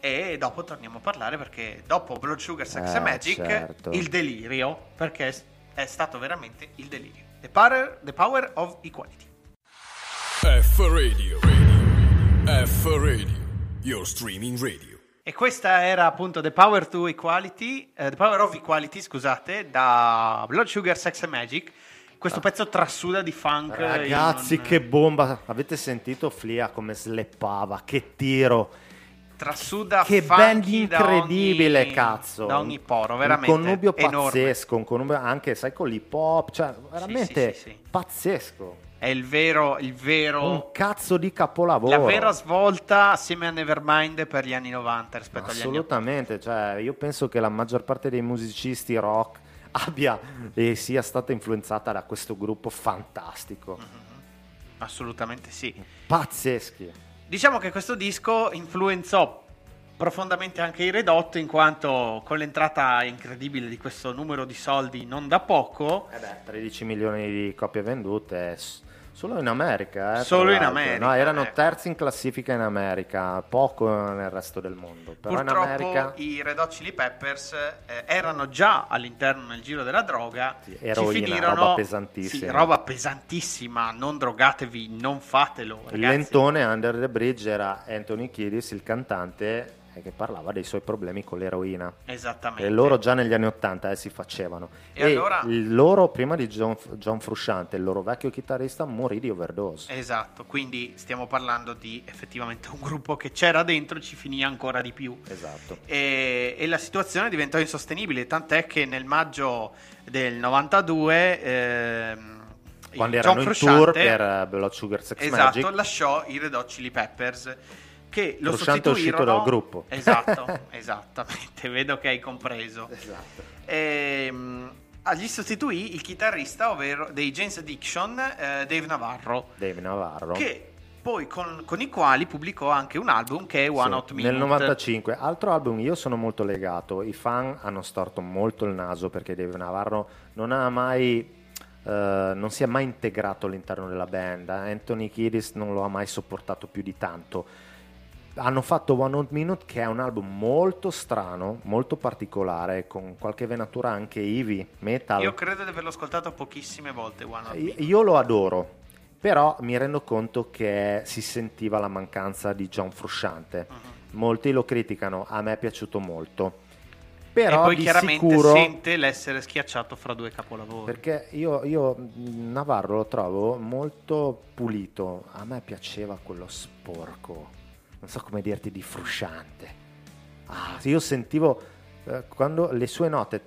e dopo torniamo a parlare perché dopo Blood Sugar Sex Eh, and Magic certo. il delirio perché è- stato veramente il delirio. The Power, the power of Equality. F Radio. Radio. F Radio. Your streaming radio. E questa era appunto The Power to Equality, eh, The Power of Equality, scusate, da Blood Sugar Sex and Magic. Questo pezzo trasuda di funk. Ah. Ragazzi, in un- che bomba! Avete sentito Flia come sleppava? Che tiro! Trasuda Che band da incredibile, ogni- cazzo! Da ogni poro, veramente. Un connubio enorme. pazzesco, un connubio anche, sai, con l'hip hop, cioè, veramente sì, sì, sì. pazzesco. È il vero, il vero, Un cazzo di capolavoro. la vera svolta assieme a Nevermind per gli anni 90 rispetto agli anni 80. Assolutamente, cioè, io penso che la maggior parte dei musicisti rock abbia e sia stata influenzata da questo gruppo fantastico. Assolutamente sì. Pazzeschi. Diciamo che questo disco influenzò profondamente anche i Red Hot in quanto con l'entrata incredibile di questo numero di soldi non da poco, Eh beh, 13 milioni di copie vendute solo in America. eh, Solo in. America, No, erano ecco. terzi in classifica in America, poco nel resto del mondo. Però in purtroppo America i Red Hot Chili Peppers eh, erano già all'interno del giro della droga, Sì, ci eroina, finirono roba pesantissima. Sì, roba pesantissima, non drogatevi, non fatelo, il ragazzi. lentone Under the Bridge era Anthony Kiddis, il cantante che parlava dei suoi problemi con l'eroina. Esattamente. E loro già negli anni Ottanta eh, si facevano. E allora- il loro, prima di John, John Frusciante, il loro vecchio chitarrista morì di overdose. Esatto, quindi stiamo parlando di effettivamente un gruppo che c'era dentro e ci finì ancora di più. Esatto. e, e la situazione diventò insostenibile, tant'è che nel maggio del 92 ehm, Quando erano John in Frusciante, tour per eh, Blood Sugar Sex esatto, Magic. lasciò i Red Hot Chili Peppers che lo Frusciante è uscito sostituirono dal gruppo. Esatto, esattamente, vedo che hai compreso. Esatto. Ehm, ah, gli sostituì il chitarrista, ovvero dei James Addiction, eh, Dave Navarro, Dave Navarro. che poi con, con i quali pubblicò anche un album che è One Sì, Hot Minute. nel 95. Altro album, io sono molto legato. I fan hanno storto molto il naso perché Dave Navarro non ha mai. eh, non si è mai integrato all'interno della band. eh. Anthony Kiddis non lo ha mai sopportato più di tanto. Hanno fatto One Hot Minute, che è un album molto strano, molto particolare, con qualche venatura anche heavy, metal. Io credo di averlo ascoltato pochissime volte One Hot Minute. Io lo adoro, però mi rendo conto che si sentiva la mancanza di John Frusciante. Mhm. Molti lo criticano, a me è piaciuto molto. Però e poi chiaramente sicuro, sente l'essere schiacciato fra due capolavori. perché io, io, Navarro lo trovo molto pulito, a me piaceva quello sporco, non so come dirti, di Frusciante. Ah, io sentivo, eh, quando le sue note,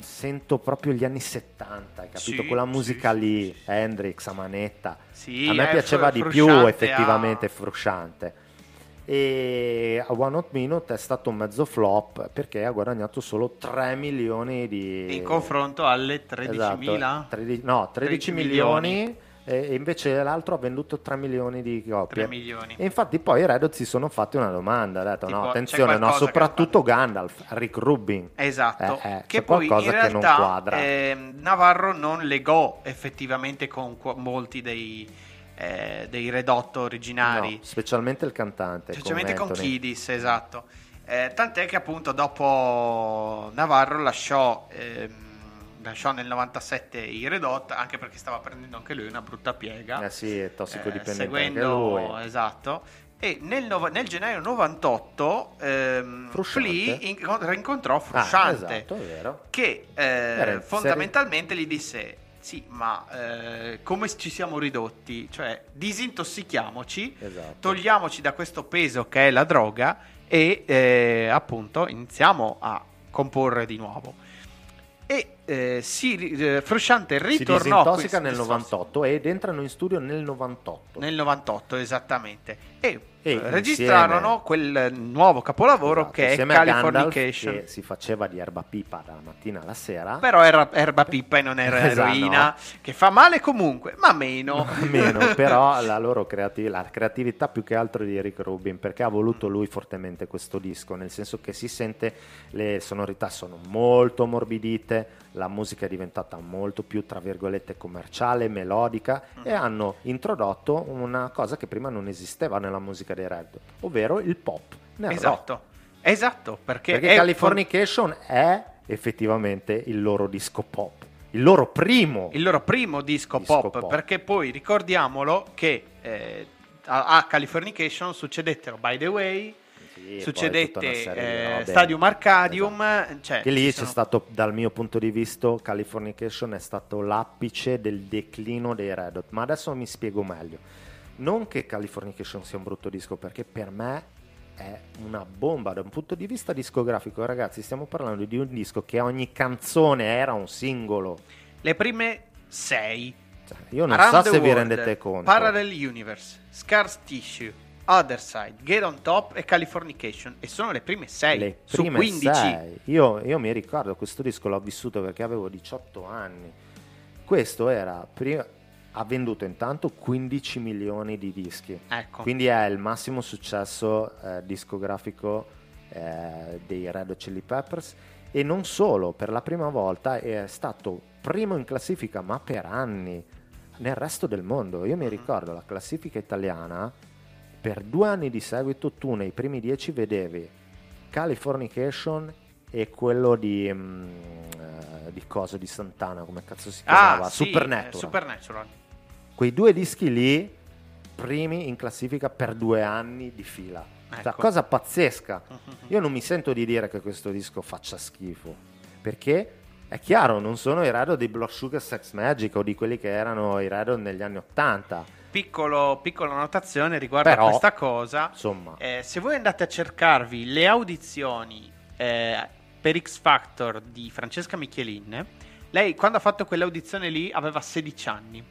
sento proprio gli anni 70, hai capito? Sì, Quella musica sì, lì, sì. Hendrix, a manetta. A me piaceva di più effettivamente ha- Frusciante. E a One Hot Minute è stato un mezzo flop perché ha guadagnato solo 3 milioni di... in confronto alle 13.000 Esatto, 13 no, 13 13 milioni, milioni. E invece l'altro ha venduto 3 milioni di copie. 3 milioni. E infatti poi i Red Hot si sono fatti una domanda, ha detto Tipo, no, attenzione, no, soprattutto Gandalf, Rick Rubin. Esatto, Eh, eh, che poi in che non realtà quadra. ehm, Navarro non legò effettivamente con molti dei, eh, dei Red Hot originari, No, specialmente il cantante. specialmente con Anthony. Kiddis, esatto. Eh, tant'è che appunto dopo Navarro lasciò, ehm, lasciò nel 97 i Red Hot, anche perché stava prendendo anche lui una brutta piega. Eh sì, è eh, tossicodipendente anche seguendo esatto e nel, nov- nel gennaio 98 ehm? Flea in- rincontrò Ah, Frusciante esatto, è vero. che eh, fondamentalmente gli disse sì ma eh, come ci siamo ridotti cioè disintossichiamoci Esatto. togliamoci da questo peso che è la droga e eh, appunto iniziamo a comporre di nuovo e eh, si, eh, Frusciante si ritornò disintossica qui- nel 98 ed entrano in studio nel 98. nel 98 esattamente. E, E eh, registrarono insieme- quel nuovo capolavoro Esatto, che è Gandalf, Californication. che si faceva di erba pipa dalla mattina alla sera. però era erba pippa e non era Esatto, eroina che fa male comunque ma meno. Meno, però la loro creativ- la creatività più che altro di Eric Rubin perché ha voluto lui fortemente questo disco nel senso che si sente le sonorità sono molto morbidite la musica è diventata molto più tra virgolette commerciale melodica e hanno introdotto una cosa che prima non esisteva nella musica dei Red ovvero il pop nel rock. esatto esatto perché, perché Californication è effettivamente il loro disco pop il loro primo il loro primo disco, Disco pop, pop. perché poi ricordiamolo che eh, a, a Californication succedettero By the Way Sì, succedette serie eh. Stadium Arcadium cioè, che lì c'è sono- stato, dal mio punto di vista, Californication è stato l'apice del declino dei Red Hot. Ma adesso mi spiego meglio. Non che Californication sia un brutto disco, perché per me è una bomba da un punto di vista discografico. Ragazzi, stiamo parlando di un disco che ogni canzone era un singolo. le prime sei Cioè, io non Around so se vi World, rendete conto. Parallel Universe, Scars Tissue, Other Side, Get on Top e Californication. E sono le prime 6 le su prime 15. sei. Io, io mi ricordo questo disco l'ho vissuto perché avevo 18 anni. Questo era prima, ha venduto intanto 15 milioni di dischi. Ecco. Quindi è il massimo successo eh, discografico eh, dei Red Chili Peppers e non solo, per la prima volta è stato primo in classifica, ma per anni nel resto del mondo. Io mi ricordo la classifica italiana, per due anni di seguito tu nei primi dieci vedevi Californication e quello di, eh, di cosa di Santana, come cazzo si chiamava? Ah, sì, Supernatural. eh, Supernatural. Quei due dischi lì, primi in classifica per due anni di fila. Cioè, Ecco. cosa pazzesca. Io non mi sento di dire che questo disco faccia schifo, perché è chiaro, non sono i Red Hot dei Blood Sugar Sex Magic o di quelli che erano i Red Hot negli anni Ottanta. Piccolo, piccola notazione riguardo Però- a questa cosa. Insomma, Eh, se voi andate a cercarvi le audizioni eh, per X Factor di Francesca Michelin, lei quando ha fatto quell'audizione lì aveva 16 anni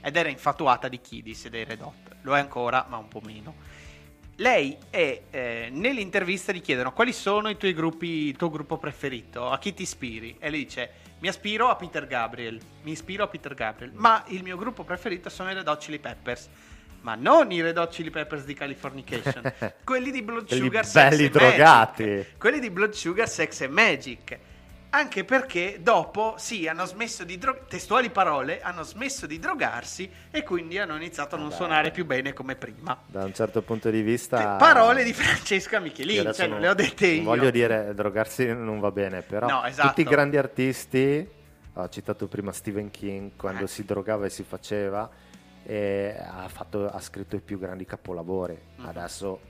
ed era infatuata di Kidis e dei Red Hot. Lo è ancora, ma un po' meno. Lei è eh, nell'intervista gli chiedono quali sono i tuoi gruppi, il tuo gruppo preferito, a chi ti ispiri? E lei dice: Mi aspiro a Peter Gabriel, mi ispiro a Peter Gabriel, ma il mio gruppo preferito sono i Red Hot Chili Peppers. ma non i Red Hot Chili Peppers di Californication, quelli di Blood Sugar Sex belli and drogati. Magic. Quelli di Blood Sugar Sex and Magic. Anche perché dopo, sì, hanno smesso di drogarsi, testuali parole, hanno smesso di drogarsi e quindi hanno iniziato a non Vabbè. suonare più bene come prima. Da un certo punto di vista... Te- Parole di Francesca Michelin, cioè non le ho dette io. Voglio dire, drogarsi non va bene, però No, esatto. tutti i grandi artisti, ho citato prima Stephen King, quando Eh. si drogava e si faceva, e ha, fatto- ha scritto i più grandi capolavori. Mhm. Adesso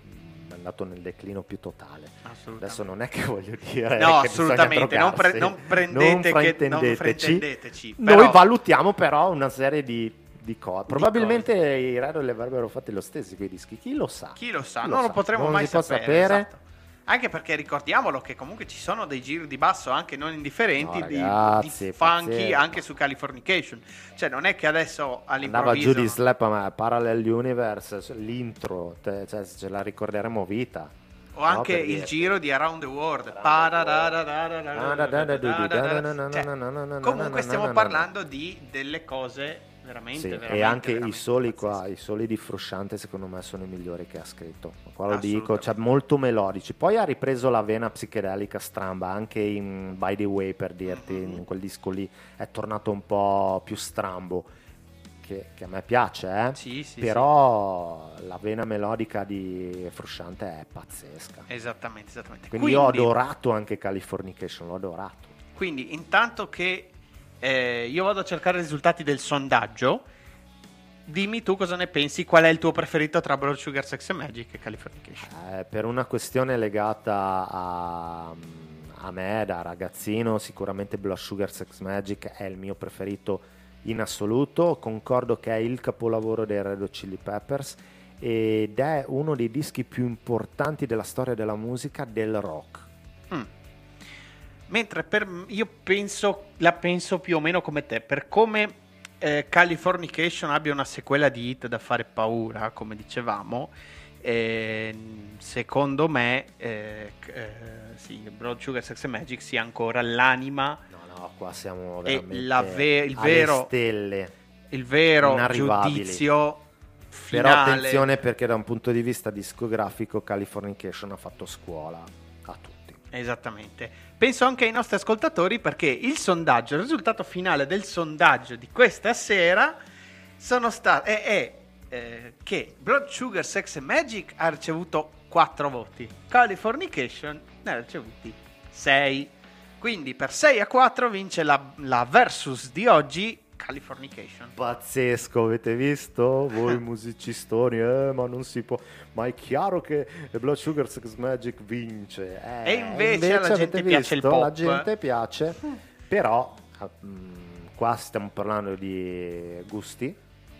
è andato nel declino più totale. Adesso non è che voglio dire No, assolutamente, non, pre- non prendete che non fraintendeteci. fraintendeteci. Noi però- valutiamo però una serie di, di cose. Probabilmente i Raro li avrebbero fatti lo stesso quei dischi. Chi lo sa? Chi lo sa, Chi non lo potremo Non mai sapere. sapere. esatto. Anche perché ricordiamolo che comunque ci sono dei giri di basso anche non indifferenti No, di- ragazzi, di, funky pazzesco. anche su Californication. Cioè non è che adesso Andava all'improvviso giù di Slap ma Parallel Universe, l'intro, te- cioè, ce la ricorderemo vita. o anche No, il giro di Around the World. Comunque stiamo parlando di delle cose veramente, Sì, veramente e anche i veramente soli qua, i soli di Frusciante secondo me sono i migliori che ha scritto. Qua lo dico, cioè molto melodici. Poi ha ripreso la vena psichedelica stramba, anche in By the Way per dirti, Mhm. in quel disco lì è tornato un po' più strambo, che, che a me piace, eh? Sì, sì, però la vena melodica di Frusciante è pazzesca. sì. Esattamente, esattamente. Quindi, io ho adorato anche Californication, l'ho adorato. Quindi, intanto che eh, io vado a cercare i risultati del sondaggio, dimmi tu cosa ne pensi, qual è il tuo preferito tra Blood Sugar Sex and Magic e Californication. Eh, per una questione legata a, a me da ragazzino, sicuramente Blood Sugar Sex Magic è il mio preferito in assoluto. Concordo che è il capolavoro dei Red Hot Chili Peppers ed è uno dei dischi più importanti della storia della musica del rock. Mm. Mentre per io penso, la penso più o meno come te, per come eh, Californication abbia una sequela di hit da fare paura, come dicevamo, eh, secondo me eh, eh, sì, Blood Sugar Sex and Magic sia ancora l'anima, No, no, qua siamo veramente ve- il vero- stelle. il vero giudizio Però finale. attenzione perché da un punto di vista discografico Californication ha fatto scuola a tutti. Esattamente. Penso anche ai nostri ascoltatori perché il sondaggio, il risultato finale del sondaggio di questa sera sono sta- è, è, eh, che Blood Sugar Sex and Magic ha ricevuto 4 voti, Californication ne ha ricevuti 6. Quindi per 6 a 4 vince la, la versus di oggi Californication. Pazzesco, avete visto? Voi musicistoni, eh, ma non si può. Ma è chiaro che Blood Sugar Sex Magic vince. Eh, E invece alla avete gente piace il pop. La gente piace, però ah, mm, qua stiamo parlando di gusti,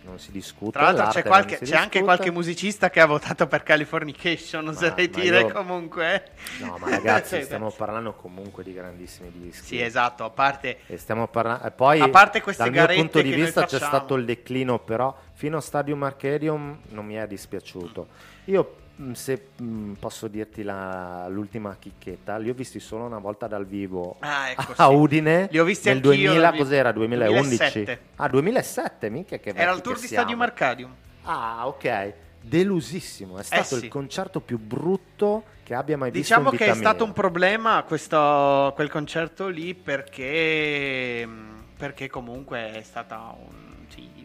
non si discute. Tra l'altro c'è, qualche- c'è anche qualche musicista che ha votato per Californication, oserei ma dire io- comunque. No, ma ragazzi, stiamo parlando comunque di grandissimi dischi. Sì, esatto, a parte... E stiamo parlando. E poi, A parte queste dal mio punto di vista, c'è stato il declino, però fino a Stadium Arcadium non mi è dispiaciuto. Io, se mh, posso dirti la- l'ultima chicchetta, li ho visti solo una volta dal vivo Ah, ecco, a sì. Udine Li ho visti nel anch'io 2000, dal vivo. cos'era? 2011? 2007. Ah, 2007, minchia che Era il tour di. Stadium Arcadium. Ah, ok. Delusissimo, è stato Eh sì. il concerto più brutto che abbia mai visto Diciamo che è stato un problema questo, quel concerto lì perché, perché comunque è stata un...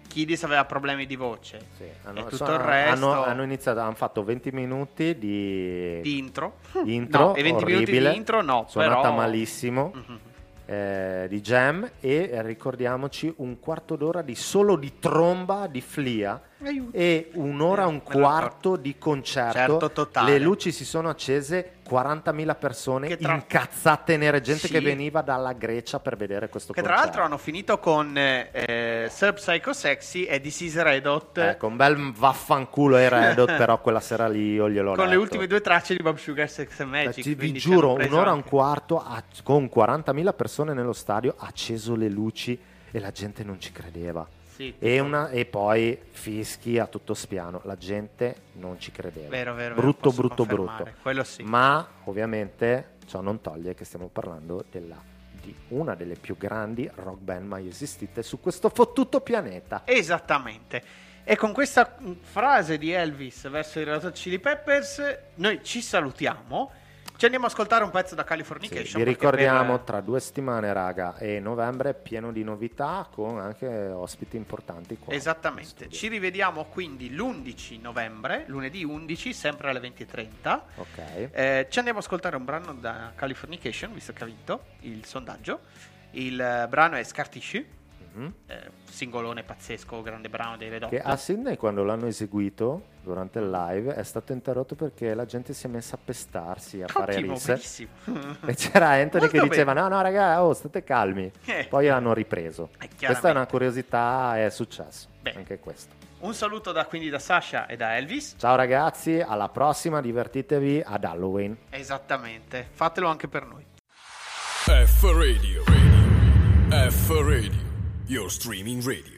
Kidis aveva problemi di voce. Sì, E tutto sono- il resto- hanno, hanno iniziato, hanno fatto 20 minuti di, Di intro. intro, No, e 20 minuti orribile, di intro no, suonata però- malissimo, Mhm. eh, di jam e ricordiamoci un quarto d'ora di solo di tromba di Flia Aiuto. e un'ora, Eh, un quarto di concerto. Certo, totale. Le luci si sono accese, 40.000 persone Che tra- incazzate nere, gente Sì. che veniva dalla Grecia per vedere questo Che tra concerto. l'altro hanno finito con eh, eh, Sub Psycho Sexy e This is Red Hot Ecco, un bel vaffanculo ai Red Hot, però quella sera lì io gliel'ho con le letto. ultime due tracce di Bob Sugar Sex and Cioè, Magic. ti- vi giuro, un'ora e un quarto ha- con 40.000 persone nello stadio, ha acceso le luci e la gente non ci credeva. Sì, E, una- e poi fischi a tutto spiano, la gente non ci credeva. Vero, vero, brutto, brutto, confermare, brutto. quello sì. Ma ovviamente ciò non toglie che stiamo parlando della- di una delle più grandi rock band mai esistite su questo fottuto pianeta. Esattamente. E con questa mh, frase di Elvis verso i Red Hot Chili Peppers, noi ci salutiamo. Ci andiamo ad ascoltare un pezzo da Sì, Californication. vi perché ricordiamo per- tra due settimane, raga, e novembre è pieno di novità con anche ospiti importanti qua. Esattamente, ci rivediamo quindi l'11 novembre, lunedì 11, sempre alle 20.30. Ok. Eh, ci andiamo ad ascoltare un brano da Californication, visto che ha vinto il sondaggio. Il eh, brano è Scar Mhm. eh, singolone pazzesco, grande brano dei Red Hot. Che a Sydney quando l'hanno eseguito durante il live è stato interrotto perché la gente si è messa a pestarsi, a fare Ottimo, risse. bellissimo. E c'era Anthony Molto che diceva: bene. No, no, raga, oh, state calmi. Eh. Poi l'hanno ripreso. Eh, Questa è una curiosità, è successo. Bene. Anche questo. Un saluto da, quindi da Sasha e da Elvis. Ciao ragazzi, alla prossima, divertitevi ad Halloween. Esattamente, fatelo anche per noi. F Radio. Radio. F Radio. Your streaming radio.